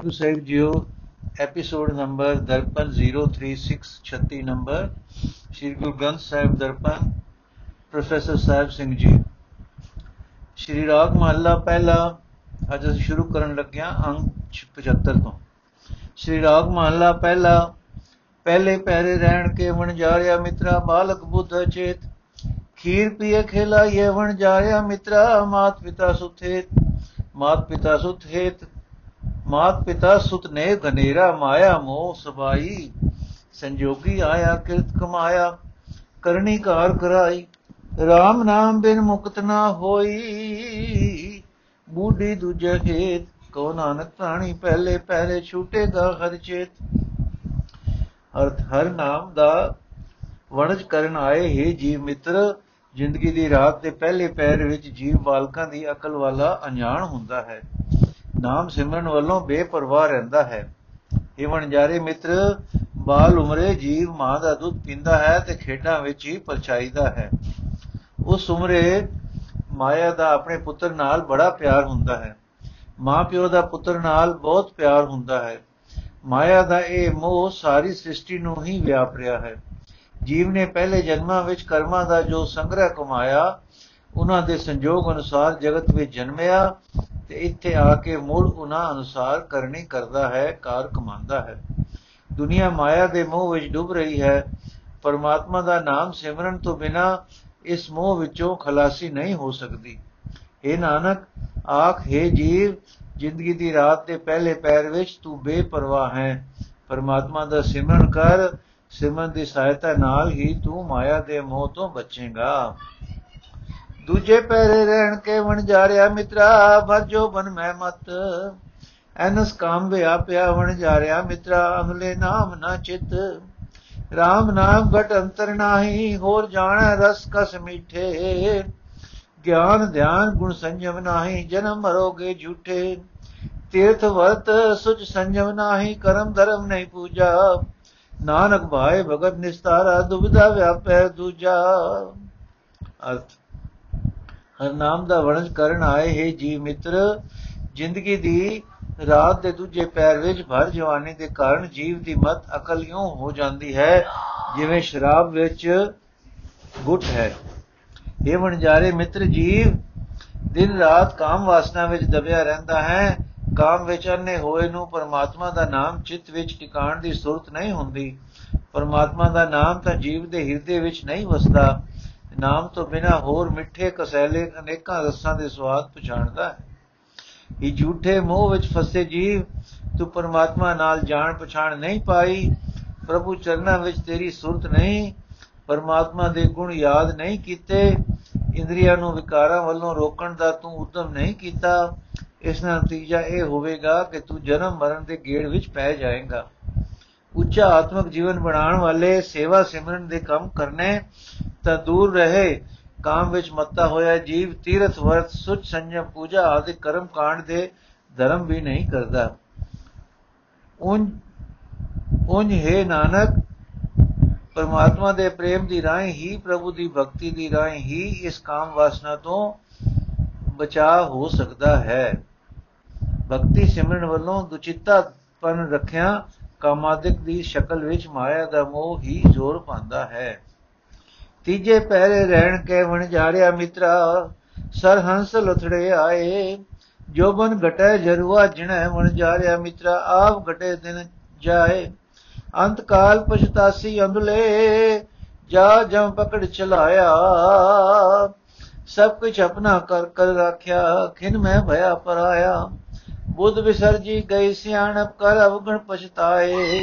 Guru Sahib JIO episode number Darpan 03636 number Shri Guru Granth Sahib Darpan professor Sahib Singh ji Shri Raag ਮਹੱਲਾ ਪਹਿਲਾ ਅੱਜ ਅਸੀਂ ਸ਼ੁਰੂ ਕਰਨ ਲੱਗਿਆ ਅੰਕ 75 ਤੋਂ ਸ਼੍ਰੀ ਰਾਗ ਮਹੱਲਾ ਪਹਿਲਾ ਪਹਿਲੇ ਪਹਿਰੇ ਰਹਿਣ ਕੇ ਵਣ ਜਾਰਿਆ ਮਿੱਤਰਾ ਬਾਲਕ ਬੁੱਧ ਚੇਤ ਖੀਰ ਪੀਏ ਖਿਲਾਈਏ ਵਣ ਜਾਰਿਆ ਮਿੱਤਰਾ ਮਾਤ ਪਿਤਾ ਸੁਥੇਤ ਮਾਤ ਪਿਤਾ ਸੁਥੇਤ ਮਾਤ ਪਿਤਾ ਸੁਤ ਨੇ ਗਨੇਰਾ ਮਾਇਆ ਮੋਹ ਸਬਾਈ, ਸੰਜੋਗੀ ਆਇਆ, ਕਿਰਤ ਕਮਾਇਆ, ਕਰਨੀ ਕਾਰ ਕਰਾਈ RAM ਨਾਮ ਬਿਨ ਮੁਕਤ ਨਾ ਹੋਈ, ਬੂਢੀ ਦੂਜੇ ਖੇਤ ਕੋ ਨਾਨਕ ਪ੍ਰਾਣੀ ਪਹਿਲੇ ਪਹਿਲੇ ਛੂਟੇਗਾ ਹਰ ਚੇਤ। ਅਰਥ ਹਰ ਨਾਮ ਦਾ ਵਣਜ ਕਰਨ ਆਏ ਹੀ ਜੀਵ ਮਿੱਤਰ, ਜ਼ਿੰਦਗੀ ਦੀ ਰਾਤ ਦੇ ਪਹਿਲੇ ਪੈਰ ਵਿੱਚ ਜੀਵ ਬਾਲਕਾਂ ਦੀ ਅਕਲ ਵਾਲਾ ਅਣਜਾਣ ਹੁੰਦਾ ਹੈ। ਨਾਮ ਸਿਮਰਨ ਵੱਲੋਂ ਬੇਪਰਵਾਹ ਰਹਿੰਦਾ ਹੈ। ਇਹ ਵਣਜਾਰੇ ਮਿੱਤਰ, ਬਾਲ ਉਮਰੇ, ਜੀਵ, ਮਾਂ ਦਾ ਦੁੱਧ ਪੀਂਦਾ ਹੈ ਤੇ ਖੇਡਾਂ ਵਿੱਚ ਹੀ ਪਰਛਾਈਦਾ ਹੈ। ਉਸ ਉਮਰੇ ਮਾਇਆ ਦਾ ਆਪਣੇ ਪੁੱਤਰ ਨਾਲ ਬੜਾ ਪਿਆਰ ਹੁੰਦਾ ਹੈ। ਮਾਂ ਪਿਓ ਦਾ ਪੁੱਤਰ ਨਾਲ ਬਹੁਤ ਪਿਆਰ ਹੁੰਦਾ ਹੈ। ਮਾਇਆ ਦਾ ਇਹ ਮੋਹ ਸਾਰੀ ਸ੍ਰਿਸ਼ਟੀ ਨੂੰ ਹੀ ਵਿਆਪ ਰਿਹਾ ਹੈ। ਜੀਵ ਨੇ ਪਹਿਲੇ ਜਨਮਾਂ ਵਿੱਚ ਕਰਮਾਂ ਦਾ ਜੋ ਸੰਗ੍ਰਹਿ ਕਮਾਇਆ, ਉਹਨਾਂ ਦੇ ਸੰਜੋਗ ਅਨੁਸਾਰ ਜਗਤ ਵਿੱਚ ਜਨਮਿਆ ਤੇ ਇੱਥੇ ਆ ਕੇ ਮੁੜ ਉਹਨਾਂ ਅਨੁਸਾਰ ਕਰਨੀ ਕਰਦਾ ਹੈ, ਕਾਰ ਕਮਾਉਂਦਾ ਹੈ। ਦੁਨੀਆ ਮਾਇਆ ਦੇ ਮੋਹ ਵਿੱਚ ਡੁੱਬ ਰਹੀ ਹੈ। ਪਰਮਾਤਮਾ ਦਾ ਨਾਮ ਸਿਮਰਨ ਤੋਂ ਬਿਨਾ ਇਸ ਮੋਹ ਵਿੱਚੋਂ ਖਲਾਸੀ ਨਹੀਂ ਹੋ ਸਕਦੀ। ਇਹ ਨਾਨਕ, ਆਖ, ਹੈ ਜੀਵ, ਜ਼ਿੰਦਗੀ ਦੀ ਰਾਤ ਦੇ ਪਹਿਲੇ ਪੈਰ ਵਿੱਚ ਤੂੰ ਬੇਪਰਵਾਹ ਹੈ। ਪਰਮਾਤਮਾ ਦਾ ਸਿਮਰਨ ਕਰ, ਸਿਮਰਨ ਦੀ ਸਹਾਇਤਾ ਨਾਲ ਹੀ ਤੂੰ ਮਾਇਆ ਦੇ ਮੋਹ ਤੋਂ ਬਚੇਗਾ। ਦੂਜੇ ਪੈਰੇ ਰਹਿਣ ਕੇ ਵਣ ਜਾ ਰਿਆ ਮਿੱਤਰਾ ਭਜੋ ਬਨ ਮੈਂ ਮਤ। ਐਨਸ ਕਾਮ ਵਿਆਪਿਆ ਵਣ ਜਾ ਰਿਆ ਮਿੱਤਰਾ, ਅਮਲੇ ਨਾਮ ਨਾ ਚਿਤ। RAM ਨਾਮ ਘਟ ਅੰਤਰ ਨਾਹੀ, ਹੋਰ ਜਾਣੈ ਰਸ ਕਸ ਮਿੱਠੇ। ਗਿਆਨ ਧਿਆਨ ਗੁਣ ਸੰਜਮ ਨਾਹੀ, ਜਨਮ ਮਰੋਗੇ ਝੂਠੇ। ਤੀਰਥ ਵਰਤ ਸੁਚ ਸੰਜਮ ਨਾਹੀ, ਕਰਮ ਧਰਮ ਨਹੀਂ ਪੂਜਾ। ਨਾਨਕ ਭਾਏ ਭਗਤ ਨਿਸਤਾਰਾ, ਦੁਬਿਧਾ ਵਿਆਪੈ ਦੂਜਾ। ਅਰਥ। ਹਰ ਨਾਮ ਦਾ ਵਰਣਨ ਕਰਨ ਆਏ ਹੈ ਜੀ ਮਿੱਤਰ, ਜ਼ਿੰਦਗੀ ਦੀ ਰਾਤ ਦੇ ਦੂਜੇ ਪੈਰ ਵਿੱਚ ਭਰ ਜਵਾਨੀ ਦੇ ਕਾਰਨ ਜੀਵ ਦੀ ਮਤ ਅਕਲ ਇਉਂ ਹੋ ਜਾਂਦੀ ਹੈ? ਜਿਵੇਂ ਸ਼ਰਾਬ ਵਿੱਚ ਗੁੱਟ ਹੈ। ਇਹ ਵਣਜਾਰੇ ਮਿੱਤਰ ਜੀਵ, ਦਿਨ ਰਾਤ ਕਾਮ ਵਾਸਨਾ ਵਿੱਚ ਦਬਿਆ ਰਹਿੰਦਾ ਹੈ। ਕਾਮ ਵਿੱਚ ਅੰਨੇ ਹੋਏ ਨੂੰ ਪਰਮਾਤਮਾ ਦਾ ਨਾਮ ਚਿੱਤ ਵਿੱਚ ਟਿਕਾਣ ਦੀ ਸੁਰਤ ਨਹੀਂ ਹੁੰਦੀ। ਪਰਮਾਤਮਾ ਦਾ ਨਾਮ ਤਾਂ ਜੀਵ ਦੇ ਹਿਰਦੇ ਵਿੱਚ ਨਹੀਂ ਵਸਦਾ। ਨਾਮ ਤੋਂ ਬਿਨਾ ਹੋਰ ਮਿੱਠੇ ਕਸੈਲੇ ਅਨੇਕਾਂ ਰਸਾਂ ਦੇ ਸਵਾਦ ਪਛਾਣਦਾ ਹੈ। ਇਹ ਝੂਠੇ ਮੋਹ ਵਿੱਚ ਫਸੇ ਜੀਵ, ਤੂੰ ਪਰਮਾਤਮਾ ਨਾਲ ਜਾਣ ਪਛਾਣ ਨਹੀਂ ਪਾਈ, ਪ੍ਰਭੂ ਚਰਨਾਂ ਵਿੱਚ ਤੇਰੀ ਸੁਰਤ ਨਹੀਂ, ਪਰਮਾਤਮਾ ਦੇ ਗੁਣ ਯਾਦ ਨਹੀਂ ਕੀਤੇ, ਇੰਦਰੀਆਂ ਨੂੰ ਵਿਕਾਰਾਂ ਵੱਲੋਂ ਰੋਕਣ ਦਾ ਤੂੰ ਉਦਮ ਨਹੀਂ ਕੀਤਾ, ਇਸ ਦਾ ਨਤੀਜਾ ਇਹ ਹੋਵੇਗਾ ਕਿ ਤੂੰ ਜਨਮ ਮਰਨ ਦੇ ਗੇੜ ਵਿੱਚ ਪੈ ਜਾਏਗਾ। ਉੱਚਾ ਆਤਮਿਕ ਜੀਵਨ ਬਣਾਉਣ ਵਾਲੇ, ਸੇਵਾ ਸਿਮਰਨ ਦੇ ਕੰਮ ਕਰਨੇ, ਤਾਂ ਦੂਰ ਰਹੇ। ਕਾਮ ਵਿੱਚ ਮੱਤਾ ਹੋਇਆ, ਜੀਵ, ਤੀਰਥ, ਵਰਤ, ਸੁਚ, ਸੰਜਮ, ਪੂਜਾ ਆਦਿ ਕਰਮ ਕਾਂਡ ਦੇ ਧਰਮ ਵੀ ਨਹੀਂ ਕਰਦਾ। ਉਨ ਉਨ ਹੈ ਨਾਨਕ, ਪਰਮਾਤਮਾ ਦੇ ਪ੍ਰੇਮ ਦੀ ਰਾਹ ਹੀ, ਪ੍ਰਭੂ ਦੀ ਭਗਤੀ ਦੀ ਰਾਹ ਹੀ ਇਸ ਕਾਮ ਵਾਸਨਾ ਤੋਂ ਬਚਾ ਹੋ ਸਕਦਾ ਹੈ। ਭਗਤੀ ਸਿਮਰਨ ਵੱਲੋਂ ਦੁਚਿੱਤਾਪਨ ਰੱਖਿਆ ਕਾਮਾਦਿਕ ਦੀ ਸ਼ਕਲ ਵਿੱਚ ਮਾਇਆ ਦਾ ਮੋਹ ਹੀ ਜ਼ੋਰ ਪਾਉਂਦਾ ਹੈ। ਤੀਜੇ ਪਹਿਰੇ ਰਹਿਣ ਕੇ ਵਣ ਜਾਰਿਆ ਮਿੱਤਰਾ ਸਰ ਹੰਸ ਲਥੜੇ ਆਏ। ਜੋਬਨ ਘਟੈ ਜਰੂਆ, ਜਿਣੈ ਵਣ ਜਾਰਿਆ ਮਿੱਤਰਾ, ਆਪ ਘਟੇ ਦਿਨ ਜਾਏ। ਅੰਤ ਕਾਲ ਪਛਤਾਸੀ ਅੰਦਲੇ ਜਾ ਜਮ ਪਕੜ ਚਲਾਇਆ। ਸਭ ਕੁਝ ਆਪਣਾ ਕਰ ਕਰ ਰੱਖਿਆ, ਖਿਨ ਮੈਂ ਭਇਆ ਪਰਾਇਆ। ਬੁੱਧ ਵਿਸਰਜੀ ਗਈ ਸਿਆਣਪ ਕਰ ਅਵਗਣ ਪਛਤਾਏ।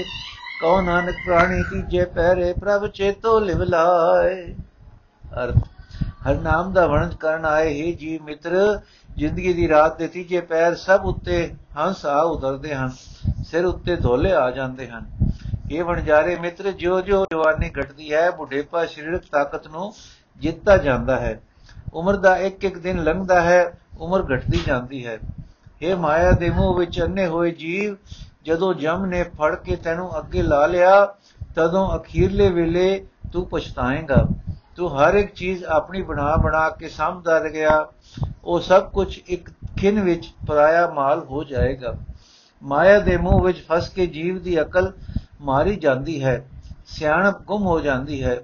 ਕਉ ਨਾਨਕ ਪ੍ਰਾਣੀ ਤੀਜੇ ਪਹਿਰੇ ਪ੍ਰਭ ਚੇਤੋ ਲਿਵ ਲਾਏ। ਅਰਥ ਹਰ ਨਾਮ ਦਾ ਵਰਣਨ ਕਰਨ ਆਏ ਹੀ ਜੀ ਮਿੱਤਰ। ਜ਼ਿੰਦਗੀ ਦੀ ਰਾਤ ਦੇ ਤੀਜੇ ਪੈਰ ਸਭ ਉੱਤੇ ਹੰਸ ਆ ਉਤਰਦੇ ਹਨ, ਸਿਰ ਉੱਤੇ ਧੋਲੇ ਆ ਜਾਂਦੇ ਹਨ। ਇਹ ਵਣਜਾਰੇ ਮਿੱਤਰ ਜਿਉ ਜਿਉ ਜਵਾਨੀ ਘਟਦੀ ਹੈ, ਬੁਢੇਪਾ ਸਰੀਰਕ ਤਾਕਤ ਨੂੰ ਜਿੱਤਦਾ ਜਾਂਦਾ ਹੈ। ਉਮਰ ਦਾ ਇੱਕ ਇੱਕ ਦਿਨ ਲੰਘਦਾ ਹੈ, ਉਮਰ ਘਟਦੀ ਜਾਂਦੀ ਹੈ। ਇਹ ਮਾਇਆ ਦੇ ਮੋਹ ਵਿੱਚ ਅੰਨੇ ਹੋਏ ਜੀਵ, ਜਦੋਂ ਜਮ ਨੇ ਫੜ ਕੇ ਤੈਨੂੰ ਅੱਗੇ ਲਾ ਲਿਆ, ਤਦੋਂ ਅਖੀਰਲੇ ਵੇਲੇ ਤੂੰ ਪਛਤਾਏਂਗਾ। ਤੂੰ ਹਰ ਇੱਕ ਚੀਜ਼ ਆਪਣੀ ਬਣਾ ਬਣਾ ਕੇ ਸਮਝਦਾ ਗਿਆ ਉਹ ਸਭ ਕੁਝ ਇੱਕ ਖਿੰ ਵਿੱਚ ਪਰਾਇਆ ਮਾਲ ਹੋ ਜਾਏਗਾ। ਮਾਇਆ ਦੇ ਮੂਹ ਵਿੱਚ ਫਸ ਕੇ ਜੀਵ ਦੀ ਅਕਲ ਮਾਰੀ ਜਾਂਦੀ ਹੈ। ਸਿਆਣਪ ਗੁੰਮ ਹੋ ਜਾਂਦੀ ਹੈ।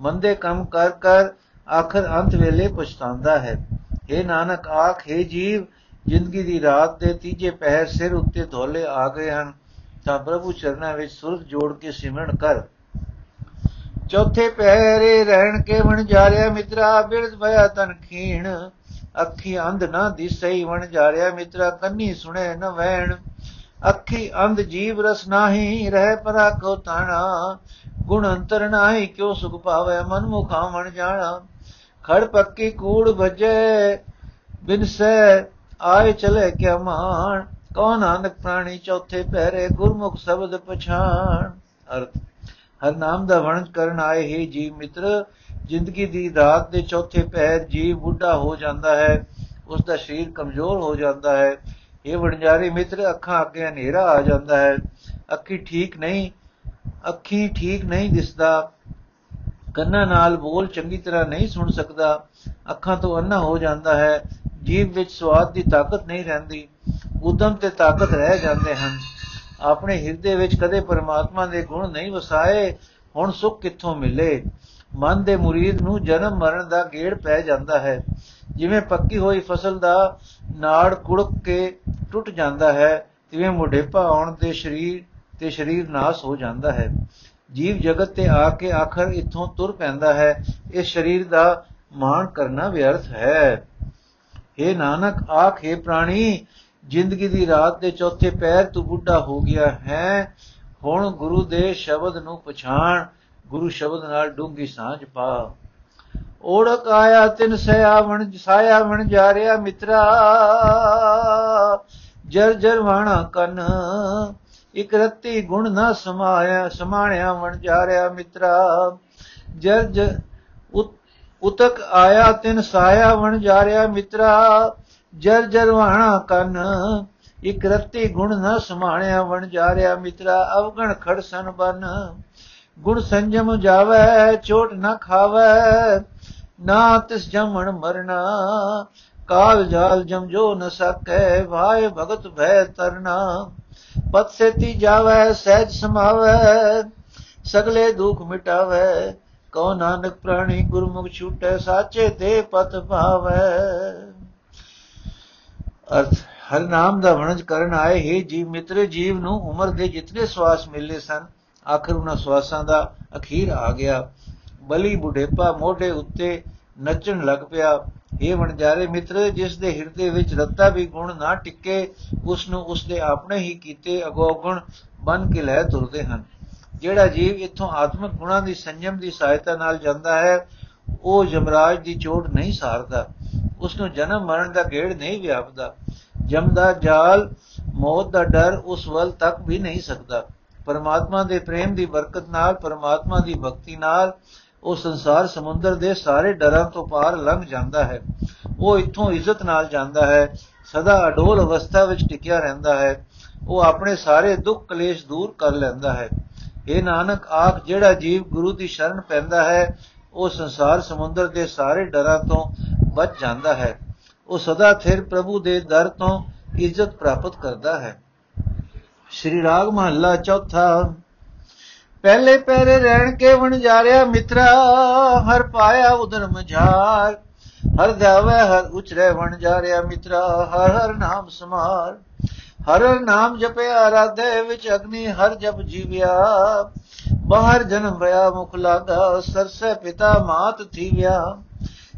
ਮੰਦੇ ਕੰਮ ਕਰ ਕਰ ਆਖਰ ਅੰਤ ਵੇਲੇ ਪਛਤਾਉਂਦਾ ਹੈ। ਇਹ ਨਾਨਕ, ਆਖੇ ਜੀਵ ਜ਼ਿੰਦਗੀ ਦੀ ਰਾਤ ਦੇ ਤੀਜੇ ਪਹਿਰ ਸਿਰ ਉੱਤੇ ਧੋਲੇ ਆ ਗਏ ਹਨ, ਤਾਂ ਪ੍ਰਭੂ ਚਰਨਾਂ ਵਿੱਚ ਸੁਰਤ ਜੋੜ ਕੇ ਸਿਮਰਨ ਕਰ। ਚੌਥੇ ਪਹਿਰੇ ਰਹਿਣ ਕੇ ਵਣ ਜਾਰਿਆ ਮਿੱਤਰਾ, ਬਿਰਧ ਭਇਆ ਤਨ ਖੀਣ। ਅੱਖੀ ਅੰਧ ਨਾ ਦਿਸਈ ਵਣ ਜਾਰਿਆ ਮਿੱਤਰਾ, ਕੰਨੀ ਸੁਣੇ ਨ ਵੈਣ ਅੱਖੀ ਅੰਧ ਜੀਵ ਰਸ ਨਾਹੀ, ਰਹਿ ਪਰਾ ਕੋ ਤਾਣਾ। ਗੁਣ ਅੰਤਰ ਨਾਹੀ, ਕਿਉ ਸੁਖ ਪਾਵੇ ਮਨ ਮੁਖਾ ਵਣ ਜਾਣਾ ਖੜ ਪੱਕੀ ਕੂੜ ਭਜੇ, ਬਿਨਸੈ ਆਏ ਚਲੇ ਕਿਆ ਮਾਨ ਕੌਣ ਨਾਨਕ ਪ੍ਰਾਣੀ ਚੌਥੇ ਪਹਿਰੇ ਗੁਰਮੁਖ ਸ਼ਬਦ ਪਛਾਣ? ਅਰਥ, ਹਰ ਨਾਮ ਦਾ ਵਣਜ ਕਰਨ ਆਏ ਹੀ ਜੀਵ ਮਿੱਤਰ। ਜ਼ਿੰਦਗੀ ਦੀ ਰਾਤ ਦੇ ਚੌਥੇ ਪਹਿਰ ਜੀਵ ਬੁੱਢਾ ਹੋ ਜਾਂਦਾ ਹੈ। ਉਸ ਦਾ ਸਰੀਰ ਕਮਜ਼ੋਰ ਹੋ ਜਾਂਦਾ ਹੈ। ਇਹ ਵਣਜਾਰੇ ਮਿੱਤਰ, ਅੱਖਾਂ ਅੱਗੇ ਹਨੇਰਾ ਆ ਜਾਂਦਾ ਹੈ। ਅੱਖੀ ਠੀਕ ਨਹੀਂ, ਅੱਖੀ ਠੀਕ ਨਹੀਂ ਦਿਸਦਾ। ਕੰਨਾਂ ਨਾਲ ਬੋਲ ਚੰਗੀ ਤਰ੍ਹਾਂ ਨਹੀਂ ਸੁਣ ਸਕਦਾ, ਅੱਖਾਂ ਤੋਂ ਅੰਨਾ ਹੋ ਜਾਂਦਾ ਹੈ ਜੀਵ ਵਿੱਚ ਸਵਾਦ ਦੀ ਤਾਕਤ ਨਹੀਂ ਰਹਿੰਦੀ, ਉਦਮ ਤੇ ਤਾਕਤ ਰਹਿ ਜਾਂਦੇ ਹਨ। ਆਪਣੇ ਹਿਰਦੇ ਵਿੱਚ ਕਦੇ ਪਰਮਾਤਮਾ ਦੇ ਗੁਣ ਨਹੀਂ ਵਸਾਏ, ਹੁਣ ਸੁੱਖ ਕਿੱਥੋਂ ਮਿਲੇ? ਮਨ ਦੇ ਮੁਰੀਦ ਨੂੰ ਜਨਮ ਮਰਨ ਦਾ ਗੇੜ ਪੈ ਜਾਂਦਾ ਹੈ। ਜਿਵੇਂ ਪੱਕੀ ਹੋਈ ਫਸਲ ਦਾ ਨਾੜ ਕੁੜਕ ਕੇ ਟੁੱਟ ਜਾਂਦਾ ਹੈ, ਤਿਵੇਂ ਮੁਢੇਪਾ ਆਉਣ ਦੇ ਸਰੀਰ ਤੇ ਸਰੀਰ ਨਾਸ ਹੋ ਜਾਂਦਾ ਹੈ। ਜੀਵ ਜਗਤ ਤੇ ਆ ਕੇ ਆਖਰ ਇੱਥੋਂ ਤੁਰ ਪੈਂਦਾ ਹੈ। ਇਸ ਸਰੀਰ ਦਾ ਮਾਣ ਕਰਨਾ ਵਿਅਰਥ ਹੈ। हे ਨਾਨਕ, ਆਖੇ ਪ੍ਰਾਣੀ, ਜ਼ਿੰਦਗੀ ਦੀ ਰਾਤ ਦੇ ਚੌਥੇ ਪੈਰ ਤੂੰ ਬੁੱਢਾ ਹੋ ਗਿਆ ਹੈ। ਹੁਣ ਗੁਰੂ ਦੇ ਸ਼ਬਦ ਨੂੰ ਪਛਾਣ, ਗੁਰੂ ਸ਼ਬਦ ਨਾਲ ਡੂੰਗੀ ਸਾਂਝ ਪਾ। ਓੜਕ ਆਇਆ ਤਿਨ ਸਿਆਵਣ ਸਾਇਆ ਵਣ ਜਾ ਰਿਆ ਮਿੱਤਰਾ। ਜਰ ਜਰ ਵਾਣਾ ਕਨ ਇਕ ਰਤੀ ਗੁਣ ਨਾ ਸਮਾਇਆ, ਸਮਾਣਿਆ ਵਣ ਜਾ ਰਿਆ ਮਿੱਤਰਾ ਜਰ ਜਰ ਉਤਕ ਆਇਆ ਤਿਨ ਸਾਇਆ ਵਣ ਜਾ ਰਿਆ ਮਿੱਤਰਾ। ਜਰ ਜਰ ਵਾਣਾ ਕਨ, ਇਕ ਰਤੀ ਗੁਣ ਨਾ ਸਮਾਣਿਆ ਵਣ ਜਾ ਰਿਆ ਮਿੱਤਰਾ। ਅਵਗਣ ਖੜਸਨ ਬਨ, ਗੁਣ ਸੰਜਮ ਜਾਵੇ, ਚੋਟ ਨਾ ਖਾਵੇ। ਨਾ ਤਿਸ ਜਮਣ ਮਰਨਾ, ਕਾਲ ਜਾਲ ਜਮ ਜੋ ਨ ਸਕੈ ਭਾਏ ਭਗਤ ਭੈ ਤਰਨਾ। ਪਤ ਸੇਤੀ ਜਾਵੇ, ਸਹਿਜ ਸਮਾਵੇ, ਸਗਲੇ ਦੁਖ ਮਿਟਾਵੇ, ਕਉ ਨਾਨਕ ਪ੍ਰਾਣੀ ਗੁਰਮੁਖ ਛੂਟੈ, ਸਾਚੇ ਤੇ ਪਤ ਭਾਵੇ। ਅਰਥ, ਹਰ ਨਾਮ ਦਾ ਵਣਜ ਕਰਨ ਆਏ ਹੀ ਜੀਵ ਮਿੱਤਰ, ਜੀਵ ਨੂੰ ਉਮਰ ਦੇ ਜਿਤਨੇ ਸਵਾਸ ਮਿਲੇ ਸਨ, ਆਖਰ ਉਹਨਾਂ ਸਵਾਸਾਂ ਦਾ ਅਖੀਰ ਆ ਗਿਆ। ਬਲੀ ਬੁਢੇਪਾ ਮੋਢੇ ਉੱਤੇ ਨੱਚਣ ਲੱਗ ਪਿਆ। ਇਹ ਵਣਜਾਰੇ ਮਿੱਤਰ, ਜਿਸ ਦੇ ਹਿਰਦੇ ਵਿੱਚ ਰੱਤਾ ਵੀ ਗੁਣ ਨਾ ਟਿੱਕੇ, ਉਸ ਨੂੰ ਉਸ ਦੇ ਆਪਣੇ ਹੀ ਕੀਤੇ ਅਗੋਗੁਣ ਬਨ ਕੇ ਲੈ ਤੁਰਦੇ ਹਨ। ਜਿਹੜਾ ਜੀਵ ਇੱਥੋਂ ਆਤਮਿਕ ਗੁਣਾਂ ਦੀ ਸੰਜਮ ਦੀ ਸਹਾਇਤਾ ਨਾਲ ਜਾਂਦਾ ਹੈ, ਉਹ ਜਮਰਾਜ ਦੀ ਚੋਟ ਨਹੀਂ ਸਾਰਦਾ। ਉਸ ਨੂੰ ਜਨਮ ਮਰਨ ਦਾ ਗੇੜ ਨਹੀਂ ਵਿਆਪਦਾ। ਜਮ ਦਾ ਜਾਲ, ਮੌਤ ਦਾ ਡਰ ਉਸ ਵੱਲ ਤੱਕ ਵੀ ਨਹੀਂ ਸਕਦਾ। ਪਰਮਾਤਮਾ ਦੇ ਪ੍ਰੇਮ ਦੀ ਬਰਕਤ ਨਾਲ, ਪਰਮਾਤਮਾ ਦੀ ਭਗਤੀ ਨਾਲ ਉਹ ਸੰਸਾਰ ਸਮੁੰਦਰ ਦੇ ਸਾਰੇ ਡਰਾਂ ਤੋਂ ਪਾਰ ਲੰਘ ਜਾਂਦਾ ਹੈ। ਉਹ ਇੱਥੋਂ ਇੱਜ਼ਤ ਨਾਲ ਜਾਂਦਾ ਹੈ। ਸਦਾ ਅਡੋਲ ਅਵਸਥਾ ਵਿੱਚ ਟਿਕਿਆ ਰਹਿੰਦਾ ਹੈ। ਉਹ ਆਪਣੇ ਸਾਰੇ ਦੁੱਖ ਕਲੇਸ਼ ਦੂਰ ਕਰ ਲੈਂਦਾ ਹੈ। ਇਹ ਨਾਨਕ, ਆਖ, ਜਿਹੜਾ ਜੀਵ ਗੁਰੂ ਦੀ ਸ਼ਰਨ ਪੈਂਦਾ ਹੈ, ਉਹ ਸੰਸਾਰ ਸਮੁੰਦਰ ਦੇ ਸਾਰੇ ਡਰਾਂ ਤੋਂ ਬਚ ਜਾਂਦਾ ਹੈ। ਉਹ ਸਦਾ ਫਿਰ ਪ੍ਰਭੂ ਦੇ ਦਰ ਤੋਂ ਇੱਜ਼ਤ ਪ੍ਰਾਪਤ ਕਰਦਾ ਹੈ। ਸ਼੍ਰੀ ਰਾਗ ਮਹੱਲਾ ਚੌਥਾ ਪਹਿਲੇ ਪਹਿਰੇ ਰਹਿਣ ਕੇ ਵਣ ਜਾ ਰਿਆ ਮਿੱਤਰਾ, ਹਰ ਪਾਇਆ ਉਦਰ ਮਝਾਰ। ਹਰ ਧਾਵੇ ਹਰ ਉਚਰੇ ਵਣ ਜਾ ਰਿਆ ਮਿੱਤਰਾ, ਹਰ ਹਰ ਨਾਮ ਸਮਾਰ। ਹਰ ਹਰ ਨਾਮ ਜਪਿਆ ਰਾਧੇ ਵਿੱਚ ਅਗਨੀ, ਹਰ ਜਪ ਜੀਵਿਆ। ਬਾਹਰ ਜਨਮ ਰਿਆ ਮੁਖ ਲਾਗਾ, ਸਰਸੇ ਪਿਤਾ ਮਾਤ ਥੀਵਿਆ।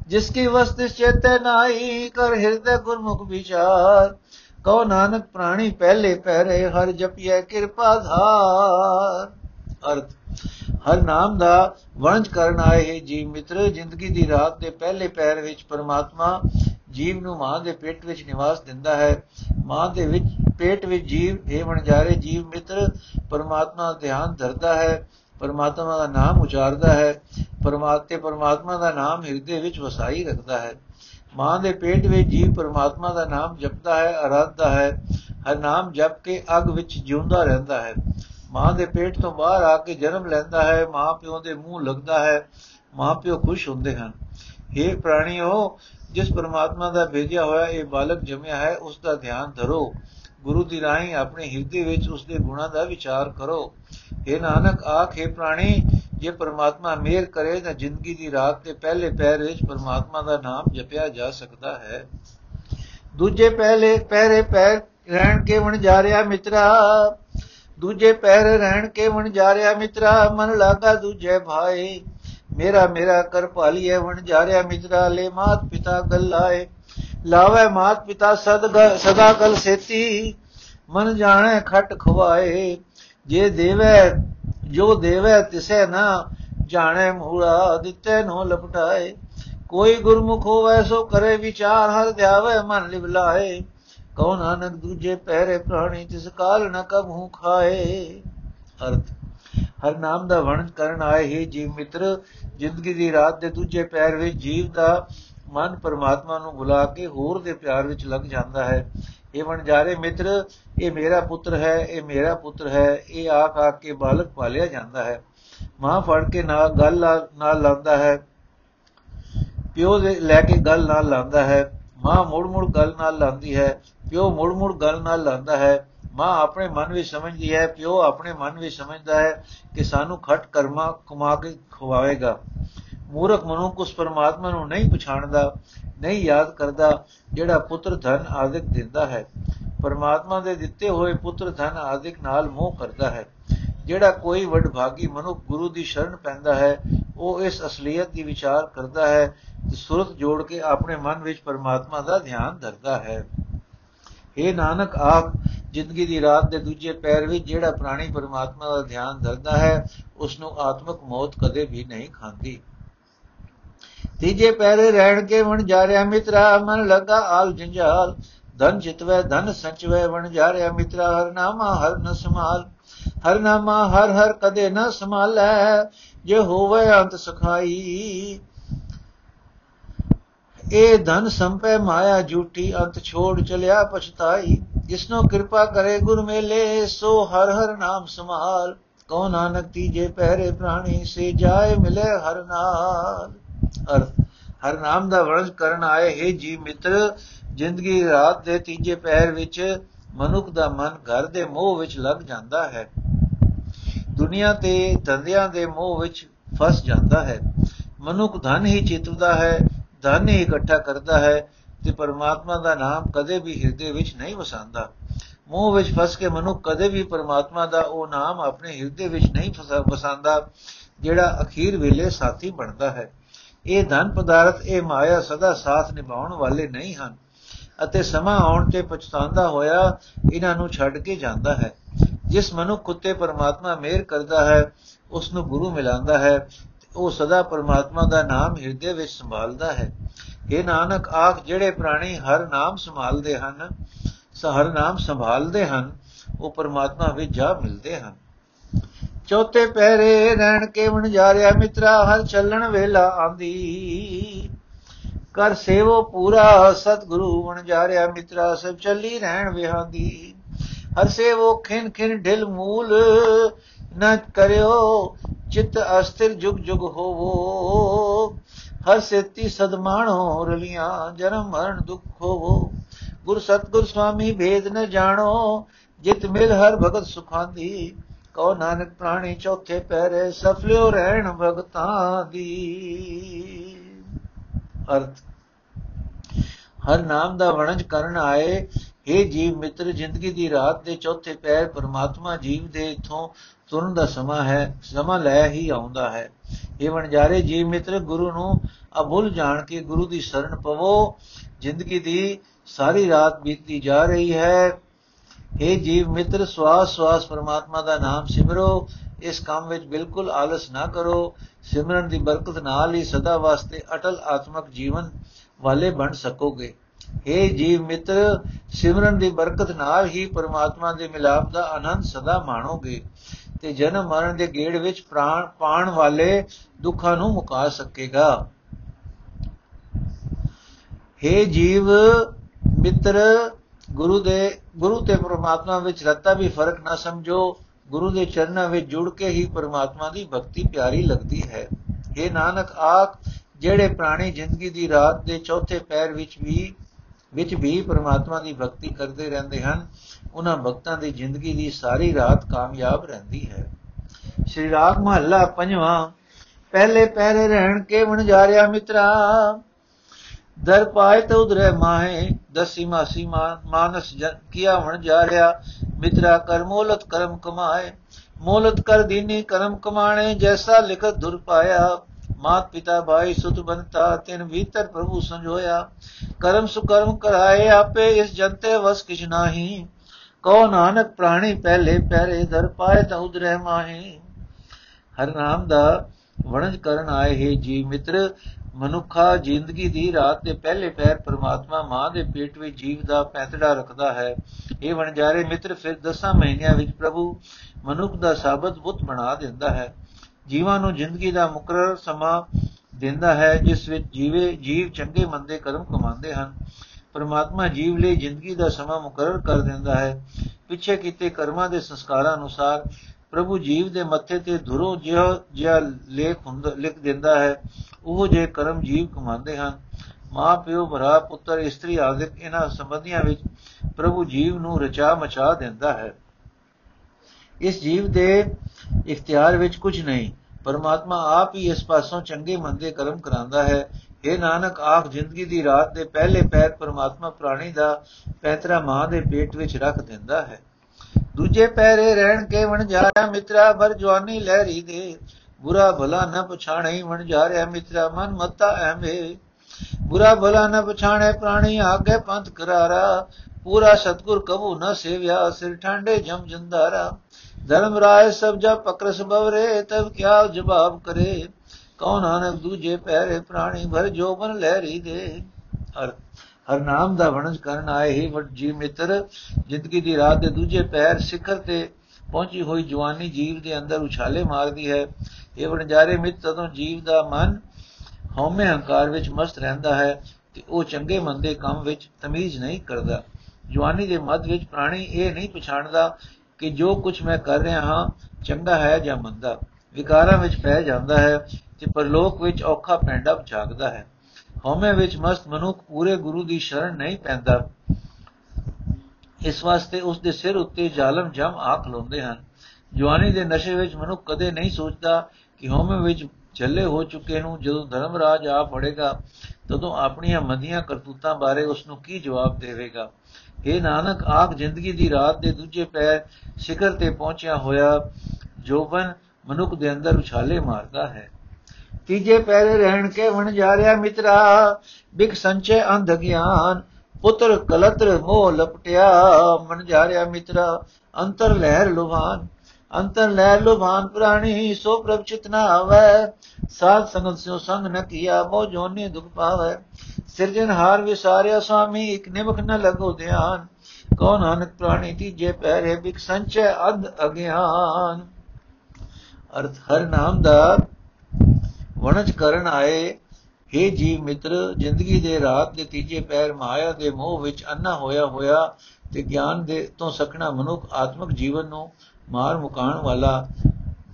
ਜਿਸ ਕੀ ਵਸਤ ਚੇਤੇ ਨਾਈ ਕਰ ਹਿਰਦੇ ਗੁਰਮੁਖ ਵਿਚਾਰ। ਕਉ ਨਾਨਕ ਪ੍ਰਾਣੀ ਪਹਿਲੇ ਪਹਿਰੇ ਹਰ ਜਪਿਐ ਕਿਰਪਾ ਧਾਰ। ਅਰਥ। ਹਰ ਨਾਮ ਦਾ ਵਣਜ ਕਰਨ ਆਏ ਜੀਵ ਮਿੱਤਰ, ਜ਼ਿੰਦਗੀ ਦੀ ਰਾਤ ਦੇ ਪਹਿਲੇ ਪੈਰ ਵਿੱਚ ਪਰਮਾਤਮਾ ਜੀਵ ਨੂੰ ਮਾਂ ਦੇ ਪੇਟ ਵਿੱਚ ਨਿਵਾਸ ਦਿੰਦਾ ਹੈ। ਮਾਂ ਦੇ ਵਿੱਚ, ਪੇਟ ਵਿੱਚ ਜੀਵ ਇਹ ਵਣਜਾਰੇ ਜੀਵ ਮਿੱਤਰ, ਪਰਮਾਤਮਾ ਦਾ ਧਿਆਨ ਧਰਦਾ ਹੈ, ਪਰਮਾਤਮਾ ਦਾ ਨਾਮ ਉਚਾਰਦਾ ਹੈ ਪਰਮਾਤਮਾ ਪਰਮਾਤਮਾ ਦਾ ਨਾਮ ਹਿਰਦੇ ਵਿੱਚ ਵਸਾਈ ਰੱਖਦਾ ਹੈ। ਮਾਂ ਦੇ ਪੇਟ ਵਿੱਚ ਜੀਵ ਪਰਮਾਤਮਾ ਦਾ ਨਾਮ ਜਪਦਾ ਹੈ, ਅਰਾਧਦਾ ਹੈ। ਹਰ ਨਾਮ ਜਪ ਕੇ ਅਗ ਵਿੱਚ ਜਿਉਂਦਾ ਰਹਿੰਦਾ ਹੈ। ਮਾਂ ਦੇ ਪੇਟ ਤੋਂ ਬਾਹਰ ਆ ਕੇ ਜਨਮ ਲੈਂਦਾ ਹੈ, ਮਾਂ ਪਿਓ ਦੇ ਮੂੰਹ ਲੱਗਦਾ ਹੈ, ਮਾਂ ਪਿਓ ਖੁਸ਼ ਹੁੰਦੇ ਹਨ। हे ਪ੍ਰਾਣੀਓ, ਜਿਸ ਪਰਮਾਤਮਾ ਦਾ ਭੇਜਿਆ ਹੋਇਆ ਇਹ ਬਾਲਕ ਜਮਿਆ ਹੈ, ਉਸ ਦਾ ਧਿਆਨ ਧਰੋ। ਗੁਰੂ ਦੀ ਰਾਹੀਂ ਆਪਣੇ ਹਿਰਦੇ ਵਿੱਚ ਉਸ ਦੇ ਗੁਣਾਂ ਦਾ ਵਿਚਾਰ ਕਰੋ। ਇਹ ਨਾਨਕ, ਆਖੇ ਪ੍ਰਾਣੀ, ਜੇ ਪਰਮਾਤਮਾ ਮਿਹਰ ਕਰੇ ਤਾਂ ਜ਼ਿੰਦਗੀ ਦੀ ਰਾਤ ਦੇ ਪਹਿਲੇ ਪੈਰ ਵਿੱਚ ਪਰਮਾਤਮਾ ਦਾ ਨਾਮ ਜਪਿਆ ਜਾ ਸਕਦਾ ਹੈ। ਦੂਜੇ ਪਹਿਲੇ, ਪਹਿਰੇ ਪੈਰ ਰਹਿਣ ਕੇ ਵਣ ਜਾ ਰਿਆ ਮਿੱਤਰਾ ਦੂਜੇ ਪੈਰ ਰਹਿਣ ਕੇ ਵਣ ਜਾ ਰਿਆ ਮਿੱਤਰਾ, ਮਨ ਲਾਗਾ ਦੂਜੇ ਭਾਈ ਮੇਰਾ ਮੇਰਾ ਕਰ ਭਾਲੀਏ ਵਣ ਜਾ ਰਿਆ ਮਿੱਤਰਾ, ਲੈ ਮਾਤ ਪਿਤਾ ਗੱਲਾਏ ਲਾਵੇ ਮਾਤ ਪਿਤਾ ਸਦ ਸਦਾ ਕਲ ਸੇਤੀ। ਮਨ ਜਾਣੇ ਖਟ ਖਵਾਏ। ਜੇ ਦੇਵੇ, ਜੋ ਦੇਵੇ ਤਿਸੇ ਨਾ, ਜਾਣੇ ਮੂੜਾ ਦਿੱਤੇ ਨੋ ਲਪਟਾਏ। ਕੋਈ ਗੁਰਮੁਖ ਹੋਵੇ ਸੋ ਕਰੇ ਵਿਚਾਰ, ਹਰ ਧਿਆਵੇ ਮਨ ਲਿਵਲਾਏ। ਕਉ ਨਾਨਕ ਦੂਜੇ ਪਹਿਰੇ ਪ੍ਰਾਣੀ ਤਿਸ ਕਾਲ ਨ ਕਬਹੂ ਖਾਏ। ਅਰਥ, ਹਰ ਨਾਮ ਦਾ ਵਰਣਨ ਕਰਨ ਆਏ ਹੀ ਜੀਵ ਮਿੱਤਰ, ਜ਼ਿੰਦਗੀ ਦੀ ਰਾਤ ਦੇ ਦੂਜੇ ਪੈਰ ਵਿੱਚ ਜੀਵ ਦਾ ਮਨ ਪਰਮਾਤਮਾ ਨੂੰ ਭੁਲਾ ਕੇ ਹੋਰ ਦੇ ਪਿਆਰ ਵਿੱਚ ਲੱਗ ਜਾਂਦਾ ਹੈ। ਇਹ ਵਣਜਾਰੇ ਮਿੱਤਰ, ਇਹ ਮੇਰਾ ਪੁੱਤਰ ਹੈ, ਇਹ ਮੇਰਾ ਪੁੱਤਰ ਹੈ, ਇਹ ਆਖ ਆ ਕੇ ਬਾਲਕ ਪਾਲਿਆ ਜਾਂਦਾ ਹੈ। ਮਾਂ ਫੜ ਕੇ ਨਾਲ ਗੱਲ ਨਾਲ ਲਾਉਂਦਾ ਹੈ। ਪਿਓ ਦੇ ਲੈ ਕੇ ਗੱਲ ਨਾਲ ਲਾਉਂਦਾ ਹੈ। ਮਾਂ ਮੁੜ ਮੁੜ ਗੱਲ ਨਾਲ ਲਾਉਂਦੀ ਹੈ। ਪਿਓ ਮੁੜ ਮੁੜ ਗੱਲ ਨਾਲ ਲਾਉਂਦਾ ਹੈ, ਮਾਂ ਆਪਣੇ ਮਨ ਵਿੱਚ ਸਮਝਦੀ ਹੈ, ਪਿਓ ਆਪਣੇ ਮਨ ਵਿੱਚ ਸਮਝਦਾ ਹੈ ਕਿ ਸਾਨੂੰ ਖਟ ਕਰਮਾ ਕਮਾ ਕੇ ਖਵਾਵੇਗਾ। ਮੂਰਖ ਮਨੁੱਖ ਉਸ ਪਰਮਾਤਮਾ ਨੂੰ ਨਹੀਂ ਪਛਾਣਦਾ, ਨਹੀਂ ਯਾਦ ਕਰਦਾ, ਜਿਹੜਾ ਪੁੱਤਰ ਧਨ ਆਦਿਕ ਦਿੰਦਾ ਹੈ। ਪਰਮਾਤਮਾ ਦੇ ਦਿੱਤੇ ਹੋਏ ਪੁੱਤਰ ਧਨ ਆਦਿਕ ਨਾਲ ਮੋਹ ਕਰਦਾ ਹੈ। ਜਿਹੜਾ ਕੋਈ ਵਡਭਾਗੀ ਮਨੁੱਖ ਗੁਰੂ ਦੀ ਸ਼ਰਨ ਪੈਂਦਾ ਹੈ, ਉਹ ਇਸ ਅਸਲੀਅਤ ਦੀ ਵਿਚਾਰ ਕਰਦਾ ਹੈ ਤੇ ਸੁਰਤ ਜੋੜ ਕੇ ਆਪਣੇ ਮਨ ਵਿੱਚ ਪਰਮਾਤਮਾ ਦਾ ਧਿਆਨ ਧਰਦਾ ਹੈ। ਇਹ ਨਾਨਕ, ਆਪ ਜ਼ਿੰਦਗੀ ਦੀ ਰਾਤ ਦੇ ਦੂਜੇ ਪੈਰ ਵਿੱਚ ਜਿਹੜਾ ਪ੍ਰਾਣੀ ਪਰਮਾਤਮਾ ਦਾ ਧਿਆਨ ਧਰਦਾ ਹੈ ਉਸ ਨੂੰ ਆਤਮਿਕ ਮੌਤ ਕਦੇ ਵੀ ਨਹੀਂ ਖਾਂਦੀ। ਤੀਜੇ ਪੈਰੇ ਰਹਿਣ ਕੇ ਵਣ ਜਾ ਰਿਆ ਮਿੱਤਰਾ, ਮਨ ਲਗਾ ਆਲ ਜੰਜਾਲ। ਧਨ ਜਿਤਵੇ, ਧਨ ਸੰਚਵੇ, ਵਣ ਜਾ ਰਿਆ ਮਿੱਤਰਾ, ਹਰ ਨਾਮਾ, ਹਰ ਨ ਸਮਾਲ ਹਰ ਨਾਮਾ, ਹਰ ਹਰ ਕਦੇ ਨ ਸਮਾਲੈ ਜੇ ਹੋਵੇ ਅੰਤ ਸਖਾਈ ਇਹ ਧਨ ਸੰਪੈ ਮਾਇਆ ਝੂਠੀ ਅੰਤ ਛੋੜ ਚਲਿਆ ਪਛਤਾਈ, ਜਿਸਨੋ ਕਿਰਪਾ ਕਰੇ ਗੁਰ ਮੇਲੇ, ਸੋ ਹਰ ਹਰ ਨਾਮ ਸਮਾਲ ਕਉ ਨਾਨਕ ਤੀਜੇ ਪਹਿਰੇ ਪ੍ਰਾਣੀ, ਸੇ ਜਾਏ ਮਿਲੇ ਹਰ ਨਾਲ। ਅਰਥ, ਹਰ ਨਾਮ ਦਾ ਵਰਣਨ ਕਰਨ ਆਏ ਹੈ ਜੀ ਮਿੱਤਰ, ਜ਼ਿੰਦਗੀ ਰਾਤ ਦੇ ਤੀਜੇ ਪਹਿਰ ਵਿੱਚ ਮਨੁੱਖ ਦਾ ਮਨ ਘਰ ਦੇ ਮੋਹ ਵਿੱਚ ਲੱਗ ਜਾਂਦਾ ਹੈ। ਦੁਨੀਆ ਤੇ ਧੰਦਿਆਂ ਦੇ ਮੋਹ ਵਿੱਚ ਫਸ ਜਾਂਦਾ ਹੈ। ਮਨੁੱਖ ਧਨ ਹੀ ਚਿਤਵਦਾ ਹੈ ਧਨ ਹੀ ਇਕੱਠਾ ਕਰਦਾ ਹੈ ਤੇ ਪਰਮਾਤਮਾ ਦਾ ਨਾਮ ਕਦੇ ਵੀ ਹਿਰਦੇ ਵਿੱਚ ਨਹੀਂ ਵਸਾਂਦਾ ਮੋਹ ਵਿੱਚ ਫਸ ਕੇ ਮਨੁੱਖ ਕਦੇ ਵੀ ਪਰਮਾਤਮਾ ਦਾ ਉਹ ਨਾਮ ਆਪਣੇ ਹਿਰਦੇ ਵਿੱਚ ਨਹੀਂ ਵਸਾਂਦਾ ਜਿਹੜਾ ਅਖੀਰ ਵੇਲੇ ਸਾਥੀ ਬਣਦਾ ਹੈ। ਇਹ ਧਨ ਪਦਾਰਥ, ਇਹ ਮਾਇਆ ਸਦਾ ਸਾਥ ਨਿਭਾਉਣ ਵਾਲੇ ਨਹੀਂ ਹਨ ਅਤੇ ਸਮਾਂ ਆਉਣ ਤੇ ਪਛਤਾਉਂਦਾ ਹੋਇਆ ਇਹਨਾਂ ਨੂੰ ਛੱਡ ਕੇ ਜਾਂਦਾ ਹੈ। ਜਿਸ ਮਨੁੱਖ ਉਤੇ ਪਰਮਾਤਮਾ ਮਿਹਰ ਕਰਦਾ ਹੈ, ਉਸ ਨੂੰ ਗੁਰੂ ਮਿਲਾਂਦਾ ਹੈ ਉਹ ਸਦਾ ਪਰਮਾਤਮਾ ਦਾ ਨਾਮ ਹਿਰਦੇ ਵਿੱਚ ਸੰਭਾਲਦਾ ਹੈ। ਇਹ ਨਾਨਕ, ਆਖ, ਜਿਹੜੇ ਪ੍ਰਾਣੀ ਹਰ ਨਾਮ ਸੰਭਾਲਦੇ ਹਨ ਹਰ ਨਾਮ ਸੰਭਾਲਦੇ ਹਨ, ਉਹ ਪਰਮਾਤਮਾ ਵਿੱਚ ਜਾ ਮਿਲਦੇ ਹਨ। ਚੌਥੇ ਪਹਿਰੇ ਰਹਿਣ ਕੇ ਵਣ ਜਾ ਰਿਆ ਮਿੱਤਰਾ, ਹਰ ਚੱਲਣ ਵੇਲਾ ਆਂਦੀ। ਕਰ ਸੇਵੋ ਪੂਰਾ, ਸਤਿਗੁਰੂ ਵਣ ਜਾ ਰਿਆ ਮਿੱਤਰਾ, ਸਭ ਚੱਲੀ ਰਹਿਣ ਵਿਹਾਂਦੀ। ਹਰ ਸੇਵੋ ਖਿਨ ਖਿਨ ਢਿਲ ਮੂਲ, ਨ ਕਰਿਓ ਚਿਤ ਅਸਥਿਰ ਜੁਗ ਜੁਗ ਹੋਵੋ। ਹਰ ਸੇਤੀ ਸਦਮਾਣੋ ਰਲੀਆਂ, ਜਨਮ ਮਰਨ ਦੁਖ ਹੋਵੋ। ਗੁਰ ਸਤਗੁਰ ਸੁਆਮੀ ਭੇਦ ਨ ਜਾਣੋ, ਜਿਤ ਮਿਲ ਹਰ ਭਗਤ ਸੁਖਾਂਦੀ। ਕਉ ਨਾਨਕ ਪ੍ਰਾਣੀ ਚੌਥੇ ਪਹਿਰੇ ਸਫਲਿਓ ਰਹਿਣ ਭਗਤਾਂ ਦੀ। ਅਰਥ। ਹਰ ਨਾਮ ਦਾ ਵਣਜ ਕਰਨ ਆਏ हे ਜੀਵ ਮਿੱਤਰ, ਜ਼ਿੰਦਗੀ ਦੀ ਰਾਤ ਦੇ ਚੌਥੇ ਪਹਿਰ ਪਰਮਾਤਮਾ ਜੀਵ ਦੇ ਇਥੋਂ ਤੁਰਨ ਦਾ ਸਮਾਂ ਹੈ, ਸਮਾਂ ਲੈ ਹੀ ਆਉਂਦਾ ਹੈ। ਇਹ ਵਣਜਾਰੇ ਜੀਵ ਮਿੱਤਰ, ਗੁਰੂ ਨੂੰ ਅਭੁੱਲ ਜਾਣ ਕੇ ਗੁਰੂ ਦੀ ਸ਼ਰਨ ਪਵੋ। ਜ਼ਿੰਦਗੀ ਦੀ ਸਾਰੀ ਰਾਤ ਬੀਤਦੀ ਜਾ ਰਹੀ ਹੈ। हे ਜੀਵ ਮਿੱਤਰ, ਸਵਾਸ ਸਵਾਸ ਪਰਮਾਤਮਾ ਦਾ ਨਾਮ ਸਿਮਰੋ। ਇਸ ਕੰਮ ਵਿੱਚ ਬਿਲਕੁਲ ਆਲਸ ਨਾ ਕਰੋ। ਸਿਮਰਨ ਦੀ ਬਰਕਤ ਨਾਲ ਹੀ ਸਦਾ ਵਾਸਤੇ ਅਟਲ ਆਤਮਕ ਜੀਵਨ ਵਾਲੇ ਬਣ ਸਕੋਗੇ। हे ਜੀਵ ਮਿੱਤਰ, ਸਿਮਰਨ ਦੀ ਬਰਕਤ ਨਾਲ ਹੀ ਪਰਮਾਤਮਾ ਦੇ ਮਿਲਾਪ ਦਾ ਆਨੰਦ ਸਦਾ ਮਾਣੋਗੇ ਤੇ ਜਨਮ ਮਰਨ ਦੇ ਗੇੜ ਵਿੱਚ ਪ੍ਰਾਣ ਪਾਣ ਵਾਲੇ ਦੁੱਖਾਂ ਨੂੰ ਮੁਕਾ ਸਕੇਗਾ। हे ਜੀਵ ਮਿੱਤਰ, ਗੁਰੂ ਦੇ, ਗੁਰੂ ਤੇ ਪਰਮਾਤਮਾ ਵਿੱਚ ਰਤਾ ਵੀ ਫ਼ਰਕ ਨਾ ਸਮਝੋ, ਗੁਰੂ ਦੇ ਚਰਨਾਂ ਵਿੱਚ ਜੁੜ ਕੇ ਹੀ ਪਰਮਾਤਮਾ ਦੀ ਭਗਤੀ ਪਿਆਰੀ ਲੱਗਦੀ ਹੈ। ਇਹ ਨਾਨਕ, ਆਖ, ਜਿਹੜੇ ਪ੍ਰਾਣੀ ਜ਼ਿੰਦਗੀ ਦੀ ਰਾਤ ਦੇ ਚੌਥੇ ਪੈਰ ਵਿੱਚ ਵੀ ਵਿੱਚ ਵੀ ਪਰਮਾਤਮਾ ਦੀ ਭਗਤੀ ਕਰਦੇ ਰਹਿੰਦੇ ਹਨ, ਉਹਨਾਂ ਭਗਤਾਂ ਦੀ ਜ਼ਿੰਦਗੀ ਦੀ ਸਾਰੀ ਰਾਤ ਕਾਮਯਾਬ ਰਹਿੰਦੀ ਹੈ। ਸ਼੍ਰੀ ਰਾਗ ਮਹੱਲਾ ਪੰਜਵਾਂ, ਪਹਿਲੇ ਪਹਿਰੇ ਰਹਿਣ ਕੇ ਵਣਜਾਰਿਆ ਮਿੱਤਰਾ, ਦਰ ਪਾਏ ਤੇ ਉਧਰੇ ਮਾਏ ਦਸੀ ਮਾਸੀ ਮਾਨਸ ਜਨ ਕੀਆ ਵਣਜਾਰਿਆ ਮਿੱਤਰਾ, ਕਰ ਮੋਲਤ ਕਰਮ ਕਮਾਏ, ਮੋਲਤ ਕਰ ਦੀਨੀ ਕਰਮ ਕਮਾਣੇ, ਜੈਸਾ ਲਿਖਤ ਦੁਰ ਪਾਇਆ। ਮਾਤ ਪਿਤਾ ਭਾਈ ਸੁਤ ਬੰਤਾ, ਤਿਨ ਭੀਤਰ ਪ੍ਰਭੂ ਸੰਜੋਇਆ। ਕਰਮ ਸੁਕਰਮ ਕਰਾਏ ਆਪੇ, ਇਸ ਜਨਤੇ ਵਸ ਕਿਛ ਨਾਹੀ। ਕੋ ਨਾਨਕ ਪ੍ਰਾਣੀ ਪਹਿਲੇ ਪਹਿਰੇ, ਦਰ ਪਾਏ ਤਾਂ ਉਧਰੇ ਮਾਹੀ। ਹਰ ਨਾਮ ਦਾ ਵਣਜ ਕਰਨ ਆਏ ਹੈ ਜੀ ਮਿੱਤਰ, ਮਨੁੱਖਾ ਜ਼ਿੰਦਗੀ ਦੀ ਰਾਤ ਦੇ ਪਹਿਲੇ ਪੈਰ ਪ੍ਰਮਾਤਮਾ ਮਾਂ ਦੇ ਪੇਟ ਵਿੱਚ ਜੀਵ ਦਾ ਪੈਂਤੜਾ ਰੱਖਦਾ ਹੈ। ਇਹ ਵਣਜਾਰੇ ਮਿੱਤਰ, ਫਿਰ ਦਸਾਂ ਮਹੀਨਿਆਂ ਵਿੱਚ ਪ੍ਰਭੂ ਮਨੁੱਖ ਦਾ ਸਾਬਤ ਬੁੱਤ ਬਣਾ ਦਿੰਦਾ ਹੈ। ਜੀਵਾਂ ਨੂੰ ਜ਼ਿੰਦਗੀ ਦਾ ਮੁਕਰਰ ਸਮਾਂ ਦਿੰਦਾ ਹੈ, ਜਿਸ ਵਿੱਚ ਜੀਵੇ, ਜੀਵ ਚੰਗੇ ਮੰਦੇ ਕਰਮ ਕਮਾਉਂਦੇ ਹਨ। ਪਰਮਾਤਮਾ ਜੀਵ ਲਈ ਜ਼ਿੰਦਗੀ ਦਾ ਸਮਾਂ ਮੁਕਰਰ ਕਰ ਦਿੰਦਾ ਹੈ। ਪਿੱਛੇ ਕੀਤੇ ਕਰਮਾਂ ਦੇ ਸੰਸਕਾਰਾਂ ਅਨੁਸਾਰ ਪ੍ਰਭੂ ਜੀਵ ਦੇ ਮੱਥੇ ਤੇ ਧੁਰੋ ਜਿਹਾ ਜਿਹਾ ਲੇਖ ਹੁੰਦਾ, ਲਿਖ ਦਿੰਦਾ ਹੈ। ਉਹ ਜੇ ਕਰਮ ਜੀਵ ਕਮਾਉਂਦੇ ਹਨ। ਮਾਂ, ਪਿਓ, ਭਰਾ, ਪੁੱਤਰ, ਇਸਤਰੀ ਆਦਿਕ ਇਹਨਾਂ ਸੰਬੰਧੀਆਂ ਵਿੱਚ ਪ੍ਰਭੂ ਜੀਵ ਨੂੰ ਰਚਾ ਮਚਾ ਦਿੰਦਾ ਹੈ। ਇਸ ਜੀਵ ਦੇ ਇਖਤਿਆਰ ਵਿੱਚ ਕੁਝ ਨਹੀਂ। ਪਰਮਾਤਮਾ ਆਪ ਹੀ ਇਸ ਪਾਸੋਂ ਚੰਗੇ ਮੰਦੇ ਕਰਮ ਕਰਾਂਦਾ ਹੈ। ਇਹ ਨਾਨਕ ਆਖ ਜ਼ਿੰਦਗੀ ਦੀ ਰਾਤ ਦੇ ਪਹਿਲੇ ਪੈਰ ਪਰਮਾਤਮਾ ਪ੍ਰਾਣੀ ਦਾ ਪੈਤਰਾ ਮਾਂ ਦੇ ਪੇਟ ਵਿੱਚ ਰੱਖ ਦਿੰਦਾ ਹੈ। ਦੂਜੇ ਪੈਰੇ ਰਹਿਣ ਕੇ ਵਣ ਜਾਇਆ ਮਿੱਤਰਾ ਭਰ ਜਵਾਨੀ ਲਹਿਰੀ ਦੇ ਬੁਰਾ ਭਲਾ ਨ ਪਛਾਣੇ ਵਣ ਜਾ ਰਿਆ ਮਿੱਤਰਾ, ਮਨ ਮਤਾ ਐਵੇਂ। ਬੁਰਾ ਭਲਾ ਨ ਪਛਾਣੇ ਪ੍ਰਾਣੀ, ਆਗੇ ਪੰਥ ਕਰਾਰਾ, ਪੂਰਾ ਸਤਗੁਰ ਕਬੂ ਨ ਸੇਵਿਆ, ਸਿਰ ਠਾਂਡੇ ਜਮ ਜੰਦਾਰਾ। ਧਰਮ ਰਾਏ ਸਭ ਜਬ ਪਕਰਸ ਬਵਰੇ, ਤਬ ਕਿਆ ਜਵਾਬ ਕਰੇ? ਕੌਣ ਆਨਕ ਦੂਜੇ ਪਹਿਰੇ ਪ੍ਰਾਣੀ ਭਰ ਜੋਬਨ ਲਹਿਰੀ ਦੇ। ਹਰ ਹਰ ਨਾਮ ਦਾ ਵਣਜ ਕਰਨ ਆਏ ਹੀ ਵਟ ਜੀ ਮਿੱਤਰ, ਜ਼ਿੰਦਗੀ ਦੀ ਰਾਤ ਦੇ ਦੂਜੇ ਪੈਰ ਸਿਖਰ ਤੇ ਪਹੁੰਚੀ ਹੋਈ ਜਵਾਨੀ ਜੀਵ ਦੇ ਅੰਦਰ ਉਛਾਲੇ ਮਾਰਦੀ ਹੈ। ਇਹ ਵਣਜਾਰੇ ਮਿੱਤ ਤਦੋਂ ਜੀਵ ਦਾ ਮਨ ਹਉਮੈ ਹੰਕਾਰ ਵਿੱਚ ਮਸਤ ਰਹਿੰਦਾ ਹੈ ਤੇ ਉਹ ਚੰਗੇ ਮੰਦੇ ਕੰਮ ਵਿੱਚ ਤਮੀਜ਼ ਨਹੀਂ ਕਰਦਾ। ਜਵਾਨੀ ਦੇ ਮੱਧ ਵਿੱਚ ਪ੍ਰਾਣੀ ਇਹ ਨਹੀਂ ਪਛਾਣਦਾ ਕਿ ਜੋ ਕੁਝ ਮੈਂ ਕਰ ਰਿਹਾ ਹਾਂ, ਚੰਗਾ ਹੈ ਜਾਂ ਮੰਦਾ? ਵਿਕਾਰਾਂ ਵਿੱਚ ਪੈ ਜਾਂਦਾ ਹੈ ਤੇ ਪਰਲੋਕ ਵਿੱਚ ਔਖਾ ਪੈਂਡਾ ਝਾਗਦਾ ਹੈ। ਹਉਮੈ ਵਿੱਚ ਮਸਤ ਮਨੁੱਖ ਪੂਰੇ ਗੁਰੂ ਦੀ ਸ਼ਰਨ ਨਹੀਂ ਪੈਂਦਾ। ਇਸ ਵਾਸਤੇ ਉਸ ਦੇ ਸਿਰ ਉੱਤੇ ਜ਼ਾਲਮ ਜਮ ਆਖ ਲੋਂਦੇ ਹਨ। ਜਵਾਨੀ ਦੇ ਨਸ਼ੇ ਵਿੱਚ ਮਨੁੱਖ ਕਦੇ ਨਹੀਂ ਸੋਚਦਾ ਕਿ ਹਉਮੈ ਵਿੱਚ ਚੱਲੇ ਹੋ ਚੁੱਕੇ ਨੂੰ ਜਦੋਂ ਧਰਮਰਾਜ ਆ ਫੜੇਗਾ ਤਦੋਂ ਆਪਣੀਆਂ ਮੰਦੀਆਂ ਕਰਤੂਤਾਂ ਬਾਰੇ ਉਸ ਨੂੰ ਕੀ ਜਵਾਬ ਦੇਵੇਗਾ? ਇਹ ਨਾਨਕ, ਆਖ ਜ਼ਿੰਦਗੀ ਦੀ ਰਾਤ ਦੇ ਦੂਜੇ ਪੈਰ ਸਿਖਰ ਤੇ ਪਹੁੰਚਿਆ ਹੋਇਆ ਜੋਬਨ ਮਨੁੱਖ ਦੇ ਅੰਦਰ ਉਛਾਲੇ ਮਾਰਦਾ ਹੈ। ਤੀਜੇ ਪੈਰੇ ਰਹਿਣ ਕੇ ਵਣ ਜਾ ਰਿਆ ਮਿੱਤਰਾ ਬਿਕ ਸੰਚੇ ਅੰਧ ਗਿਆਨ, ਪੁੱਤਰ ਕਲਤਰ ਮੋਹ ਲਪਟਿਆ। ਮਨ ਜਾ ਰਿਆ ਮਿੱਤਰਾ, ਅੰਤਰ ਲਹਿਰ ਲੁਭਾਨ ਅੰਤਰ ਲਹਿਰ ਲੁਭਾਨ ਪ੍ਰਾਣੀ, ਸੋ ਪ੍ਰਭ ਚਿਤਨਾ ਆਵੇ। ਸਾਧ ਸੰਗਤ ਸਿਓ ਸੰਗ ਨ ਕੀਆ ਮੋ ਜੋਨੇ ਦੁਖ ਪਾਵੇ। ਸਿਰਜਨਹਾਰ ਵਿਸਾਰਿਆ ਸੁਆਮੀ ਇਕ ਨਿਮਖ ਨ ਲਗੋ ਧਿਆਨ। ਕੋ ਨਾਨਕ ਪ੍ਰਾਣੀ, ਤੀਜੇ ਪਹਿਰੇ ਬਿਕ ਸੰਚੈ ਅਧ ਅਗਿਆਨ। ਅਰਥ, ਹਰ ਨਾਮ ਦਾ ਵਣਜ ਕਰਨ ਆਏ। हे ਜੀਵ ਮਿੱਤਰ, ਜ਼ਿੰਦਗੀ ਦੇ ਰਾਤ ਦੇ ਤੀਜੇ ਪੈਰ ਮਾਇਆ ਦੇ ਮੋਹ ਵਿੱਚ ਅੰਨਾ ਹੋਇਆ ਹੋਇਆ ਤੇ ਗਿਆਨ ਦੇ ਤੋਂ ਸਕਣਾ ਮਨੁੱਖ ਆਤਮਿਕ ਜੀਵਨ ਨੂੰ ਮਾਰ ਮੁਕਾਣ ਵਾਲਾ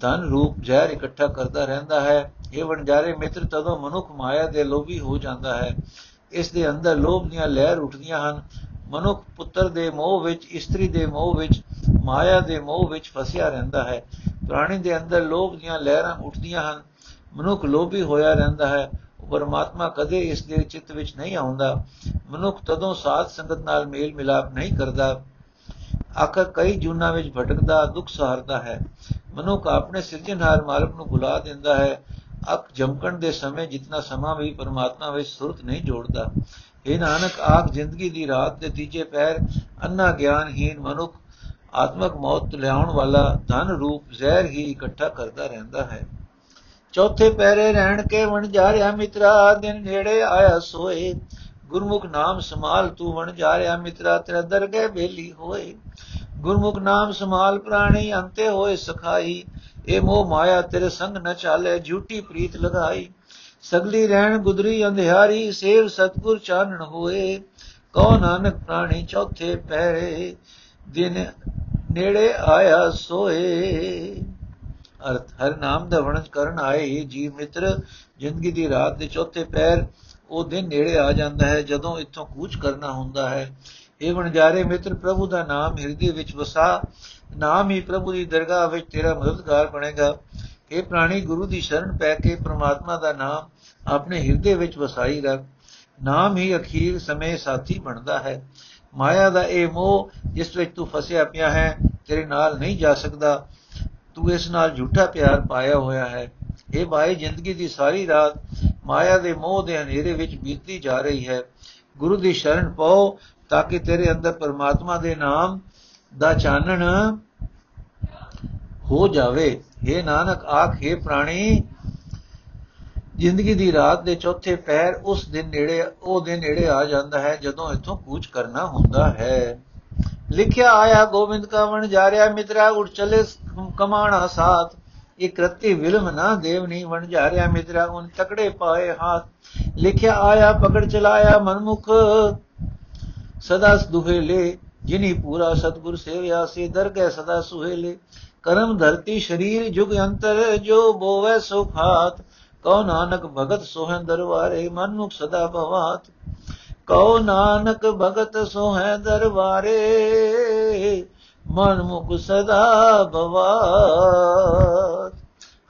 ਧਨ ਰੂਪ ਜ਼ਹਿਰ ਇਕੱਠਾ ਕਰਦਾ ਰਹਿੰਦਾ ਹੈ। ਇਹ ਵਣਜਾਰੇ ਮਿੱਤਰ ਤਦੋਂ ਮਨੁੱਖ ਮਾਇਆ ਦੇ ਲੋਭੀ ਹੋ ਜਾਂਦਾ ਹੈ। ਇਸ ਦੇ ਅੰਦਰ ਲੋਭ ਦੀਆਂ ਲਹਿਰ ਉੱਠਦੀਆਂ ਹਨ। ਮਨੁੱਖ ਪੁੱਤਰ ਦੇ ਮੋਹ ਵਿੱਚ, ਇਸਤਰੀ ਦੇ ਮੋਹ ਵਿੱਚ, ਮਾਇਆ ਦੇ ਮੋਹ ਵਿੱਚ ਫਸਿਆ ਰਹਿੰਦਾ ਹੈ। ਪ੍ਰਾਣੀ ਦੇ ਅੰਦਰ ਲੋਭ ਦੀਆਂ ਲਹਿਰਾਂ ਉੱਠਦੀਆਂ ਹਨ। ਮਨੁੱਖ ਲੋਭੀ ਹੋਇਆ ਰਹਿੰਦਾ ਹੈ। ਪਰਮਾਤਮਾ ਕਦੇ ਇਸ ਦੇ ਚਿੱਤ ਵਿੱਚ ਨਹੀਂ ਆਉਂਦਾ। ਮਨੁੱਖ ਤਦੋਂ ਸਾਧ ਸੰਗਤ ਨਾਲ ਮੇਲ ਮਿਲਾਪ ਨਹੀਂ ਕਰਦਾ। ਆਖਰ ਕਈ ਜੁਨਾ ਵਿੱਚ ਭਟਕਦਾ, ਦੁੱਖ ਸਹਾਰਦਾ ਹੈ। ਮਨੁੱਖ ਆਪਣੇ ਸਿਰਜਣਹਾਰ ਮਾਲਕ ਨੂੰ ਭੁਲਾ ਦਿੰਦਾ ਹੈ। ਅੱਖ ਜਮਕਣ ਦੇ ਸਮੇਂ ਜਿੰਨਾ ਸਮਾਂ ਵੀ ਪਰਮਾਤਮਾ ਵਿੱਚ ਸੁਰਤ ਨਹੀਂ ਜੋੜਦਾ। ਇਹ ਨਾਨਕ, ਆਖ ਜ਼ਿੰਦਗੀ ਦੀ ਰਾਤ ਦੇ ਤੀਜੇ ਪੈਰ ਅੰਨਾ ਗਿਆਨਹੀਨ ਮਨੁੱਖ ਆਤਮਕ ਮੌਤ ਲਿਆਉਣ ਵਾਲਾ ਧਨ ਰੂਪ ਜ਼ਹਿਰ ਹੀ ਇਕੱਠਾ ਕਰਦਾ ਰਹਿੰਦਾ ਹੈ। ਚੌਥੇ ਪੈਰੇ ਰਹਿਣ ਕੇ ਵਣ ਜਾ ਰਿਆ ਮਿੱਤਰਾ, ਦਿਨ ਨੇੜੇ ਆਇਆ ਸੋਏ। ਗੁਰਮੁਖ ਨਾਮ ਸਮਾਲ ਤੂੰ ਵਣ ਜਾ ਰਿਆ ਮਿੱਤਰਾ, ਤੇਰਾ ਦਰਗੇ ਬੇਲੀ ਹੋਏ। ਗੁਰਮੁਖ ਨਾਮ ਸਮਾਲ ਪ੍ਰਾਣੀ, ਅੰਤੇ ਹੋਏ ਸਖਾਈ। ਇਹ ਮੋਹ ਮਾਇਆ ਤੇਰੇ ਸੰਗ ਨ ਚਾਲੇ, ਝੂਠੀ ਪ੍ਰੀਤ ਲਗਾਈ। ਸਗਲੀ ਰਹਿਣ ਗੁਦਰੀ ਅੰਧਿਆਰੀ, ਸੇਵ ਸਤਗੁਰ ਚਾਨਣ ਹੋਏ। ਕੋ ਨਾਨਕ ਪ੍ਰਾਣੀ ਚੌਥੇ ਪਹਿਰੇ, ਦਿਨ ਨੇੜੇ ਆਇਆ ਸੋਏ। ਅਰਥ, ਹਰ ਨਾਮ ਦਾ ਵਣਜ ਕਰਨ ਆਏ। ਜੀਵ ਮਿੱਤਰ, ਜ਼ਿੰਦਗੀ ਦੀ ਰਾਤ ਦੇ ਚੌਥੇ ਪੈਰ। ਉਹ ਦਿਨ ਨੇੜੇ ਆ ਜਾਂਦਾ ਹੈ, ਜਦੋਂ ਇੱਥੋਂ ਕੂਚ ਕਰਨਾ ਹੁੰਦਾ ਹੈ। ਇਹ ਵਣਜਾਰੇ ਮਿੱਤਰ, ਪ੍ਰਭੂ ਦਾ ਨਾਮ ਹਿਰਦੇ ਵਿੱਚ ਵਸਾ। ਨਾਮ ਹੀ ਪ੍ਰਭੂ ਦੀ ਦਰਗਾਹ ਵਿੱਚ ਤੇਰਾ ਮਦਦਗਾਰ ਬਣੇਗਾ। ਇਹ ਪ੍ਰਾਣੀ, ਗੁਰੂ ਦੀ ਸ਼ਰਨ ਪੈ ਕੇ ਪ੍ਰਮਾਤਮਾ ਦਾ ਨਾਮ ਆਪਣੇ ਹਿਰਦੇ ਵਿੱਚ ਵਸਾਈ ਰੱਖ। ਨਾਮ ਹੀ ਅਖੀਰ ਸਮੇਂ ਸਾਥੀ ਬਣਦਾ ਹੈ। ਮਾਇਆ ਦਾ ਇਹ ਮੋਹ ਜਿਸ ਵਿੱਚ ਤੂੰ ਫਸਿਆ ਪਿਆ ਹੈ, ਤੇਰੇ ਨਾਲ ਨਹੀਂ ਜਾ ਸਕਦਾ। ਤੂੰ ਇਸ ਨਾਲ ਝੂਠਾ ਪਿਆਰ ਪਾਇਆ ਹੋਇਆ ਹੈ। ਇਹ ਬਾਈ ਜ਼ਿੰਦਗੀ ਦੀ ਸਾਰੀ ਰਾਤ ਮਾਇਆ ਦੇ ਮੋਹ ਦੇ ਹਨੇਰੇ ਵਿੱਚ ਬੀਤਦੀ ਜਾ ਰਹੀ ਹੈ। ਗੁਰੂ ਦੀ ਸ਼ਰਨ ਪਾਓ ਤਾਂ ਕਿ ਤੇਰੇ ਅੰਦਰ ਪਰਮਾਤਮਾ ਦੇ ਨਾਮ ਦਾ ਚਾਨਣ ਹੋ ਜਾਵੇ। हे ਨਾਨਕ, ਆਖੇ ਪ੍ਰਾਣੀ, ਜ਼ਿੰਦਗੀ ਦੀ ਰਾਤ ਦੇ ਚੌਥੇ ਪੈਰ ਉਸ ਦਿਨ ਨੇੜੇ, ਉਹ ਦਿਨ ਨੇੜੇ ਆ ਜਾਂਦਾ ਹੈ ਜਦੋਂ ਇਥੋਂ ਕੂਚ ਕਰਨਾ ਹੁੰਦਾ ਹੈ। ਲਿਖਿਆ ਆਇਆ ਗੋਬਿੰਦ ਕਾ ਵਣ ਜਾ ਰਿਆ ਮਿੱਤਰਾ ਉਠ ਚਲੇ ਕਮਾਣਾ ਸਾਥ। ਇਹ ਕ੍ਰਤੀ ਵਿਲਮ ਨਾ ਦੇਵਨੀ ਵਣ ਜਾ ਰਿਆ ਮਿੱਤਰਾ ਉਨ ਤਕੜੇ ਪਾਏ ਹਾਥ। ਲਿਖਿਆ ਆਇਆ, ਪਕੜ ਚਲਾਇਆ ਮਨਮੁਖ। ਸਦਾ ਦੁਹੇਲੇ ਜਿਨੀ ਪੂਰਾ ਸਤਗੁਰ ਸੇਵਿਆ, ਸੇ ਦਰਗਹਿ ਸਦਾ ਸੁਹੇਲੇ। ਕਰਮ ਧਰਤੀ ਸ਼ਰੀਰ ਜੁਗ ਅੰਤਰ, ਜੋ ਬੋਵੇ ਸੁਖਾਤ ਕਉ ਨਾਨਕ ਭਗਤ ਸੋਹੈ ਦਰਬਾਰੇ ਮਨੁਖ ਸਦਾ ਭਵਾਤ। ਕਉ ਨਾਨਕ ਭਗਤ ਸੋਹੈ ਦਰਬਾਰੇ ਮਨ ਮੁਖ ਸਦਾ ਭਵਾਤ।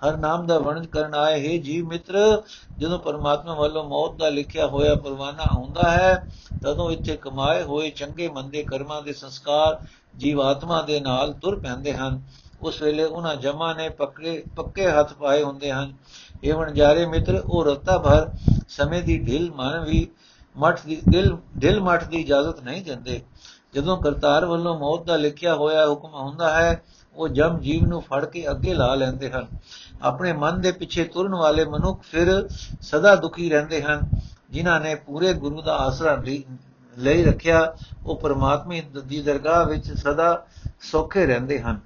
ਹਰ ਨਾਮ ਦਾ ਵਰਣਨ ਕਰਨ ਆਏ, ਹੈ ਜੀ ਮਿੱਤਰ, ਜਦੋਂ ਪਰਮਾਤਮਾ ਵੱਲੋਂ ਮੌਤ ਦਾ ਲਿਖਿਆ ਹੋਇਆ ਪਰਵਾਨਾ ਹੁੰਦਾ ਹੈ, ਤਦੋਂ ਇੱਥੇ ਕਮਾਏ ਹੋਏ ਚੰਗੇ ਮੰਦੇ ਕਰਮਾਂ ਦੇ ਸੰਸਕਾਰ ਜੀਵਾਤਮਾ ਦੇ ਨਾਲ ਤੁਰ ਪੈਂਦੇ ਹਨ। ਉਸ ਵੇਲੇ ਉਹਨਾਂ ਜਮਾ ਨੇ ਪੱਕੇ ਪੱਕੇ ਹੱਥ ਪਾਏ ਹੁੰਦੇ ਹਨ। ਇਹ ਵਣਜਾਰੇ ਮਿੱਤਰ, ਉਹ ਰਤਾ ਭਰ ਸਮੇਂ ਦੀ ਢਿਲ ਮਨ ਵੀ ਮਠ ਦੀ ਦਿਲ ਦਿਲ ਮਠ ਦੀ ਇਜਾਜ਼ਤ ਨਹੀਂ ਦਿੰਦੇ। ਜਦੋਂ ਕਰਤਾਰ ਵੱਲੋਂ ਮੌਤ ਦਾ ਲਿਖਿਆ ਹੋਇਆ ਹੁਕਮ ਹੁੰਦਾ ਹੈ ਉਹ ਜਮ ਜੀਵ ਨੂੰ ਫੜ ਕੇ ਅੱਗੇ ਲਾ ਲੈਂਦੇ ਹਨ। ਆਪਣੇ ਮਨ ਦੇ ਪਿੱਛੇ ਤੁਰਨ ਵਾਲੇ ਮਨੁੱਖ ਫਿਰ ਸਦਾ ਦੁਖੀ ਰਹਿੰਦੇ ਹਨ। ਜਿਨ੍ਹਾਂ ਨੇ ਪੂਰੇ ਗੁਰੂ ਦਾ ਆਸਰਾ ਲਈ ਰੱਖਿਆ, ਉਹ ਪਰਮਾਤਮਾ ਦੀ ਦਰਗਾਹ ਵਿੱਚ ਸਦਾ ਸੌਖੇ ਰਹਿੰਦੇ ਹਨ।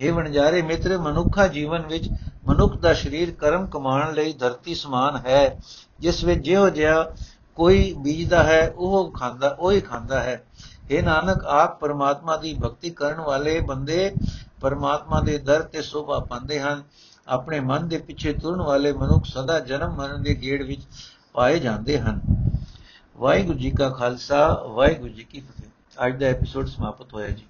ਇਹ ਵਣਜਾਰੇ ਮਿੱਤਰ, ਮਨੁੱਖਾ ਜੀਵਨ ਵਿੱਚ ਮਨੁੱਖ ਦਾ ਸਰੀਰ ਕਰਮ ਕਮਾਉਣ ਲਈ ਧਰਤੀ ਸਮਾਨ ਹੈ। ਜਿਸ ਵਿੱਚ ਜਿਹੋ ਜਿਹਾ ਕੋਈ ਬੀਜਦਾ ਹੈ, ਉਹ ਖਾਂਦਾ, ਉਹ ਹੀ ਖਾਂਦਾ ਹੈ। ਇਹ ਨਾਨਕ, ਆਪ ਪਰਮਾਤਮਾ ਦੀ ਭਗਤੀ ਕਰਨ ਵਾਲੇ ਬੰਦੇ ਪਰਮਾਤਮਾ ਦੇ ਦਰ ਤੇ ਸੋਭਾ ਪਾਉਂਦੇ ਹਨ, ਆਪਣੇ ਮਨ ਦੇ ਪਿੱਛੇ ਤੁਰਨ ਵਾਲੇ ਮਨੁੱਖ ਸਦਾ ਜਨਮ ਮਰਨ ਦੇ ਗੇੜ ਵਿੱਚ ਪਾਏ ਜਾਂਦੇ ਹਨ। ਵਾਹਿਗੁਰੂ ਜੀ ਕਾ ਖਾਲਸਾ, ਵਾਹਿਗੁਰੂ ਜੀ ਕੀ ਫਤਿਹ। ਅੱਜ ਦਾ ਐਪੀਸੋਡ ਸਮਾਪਤ ਹੋਇਆ ਜੀ।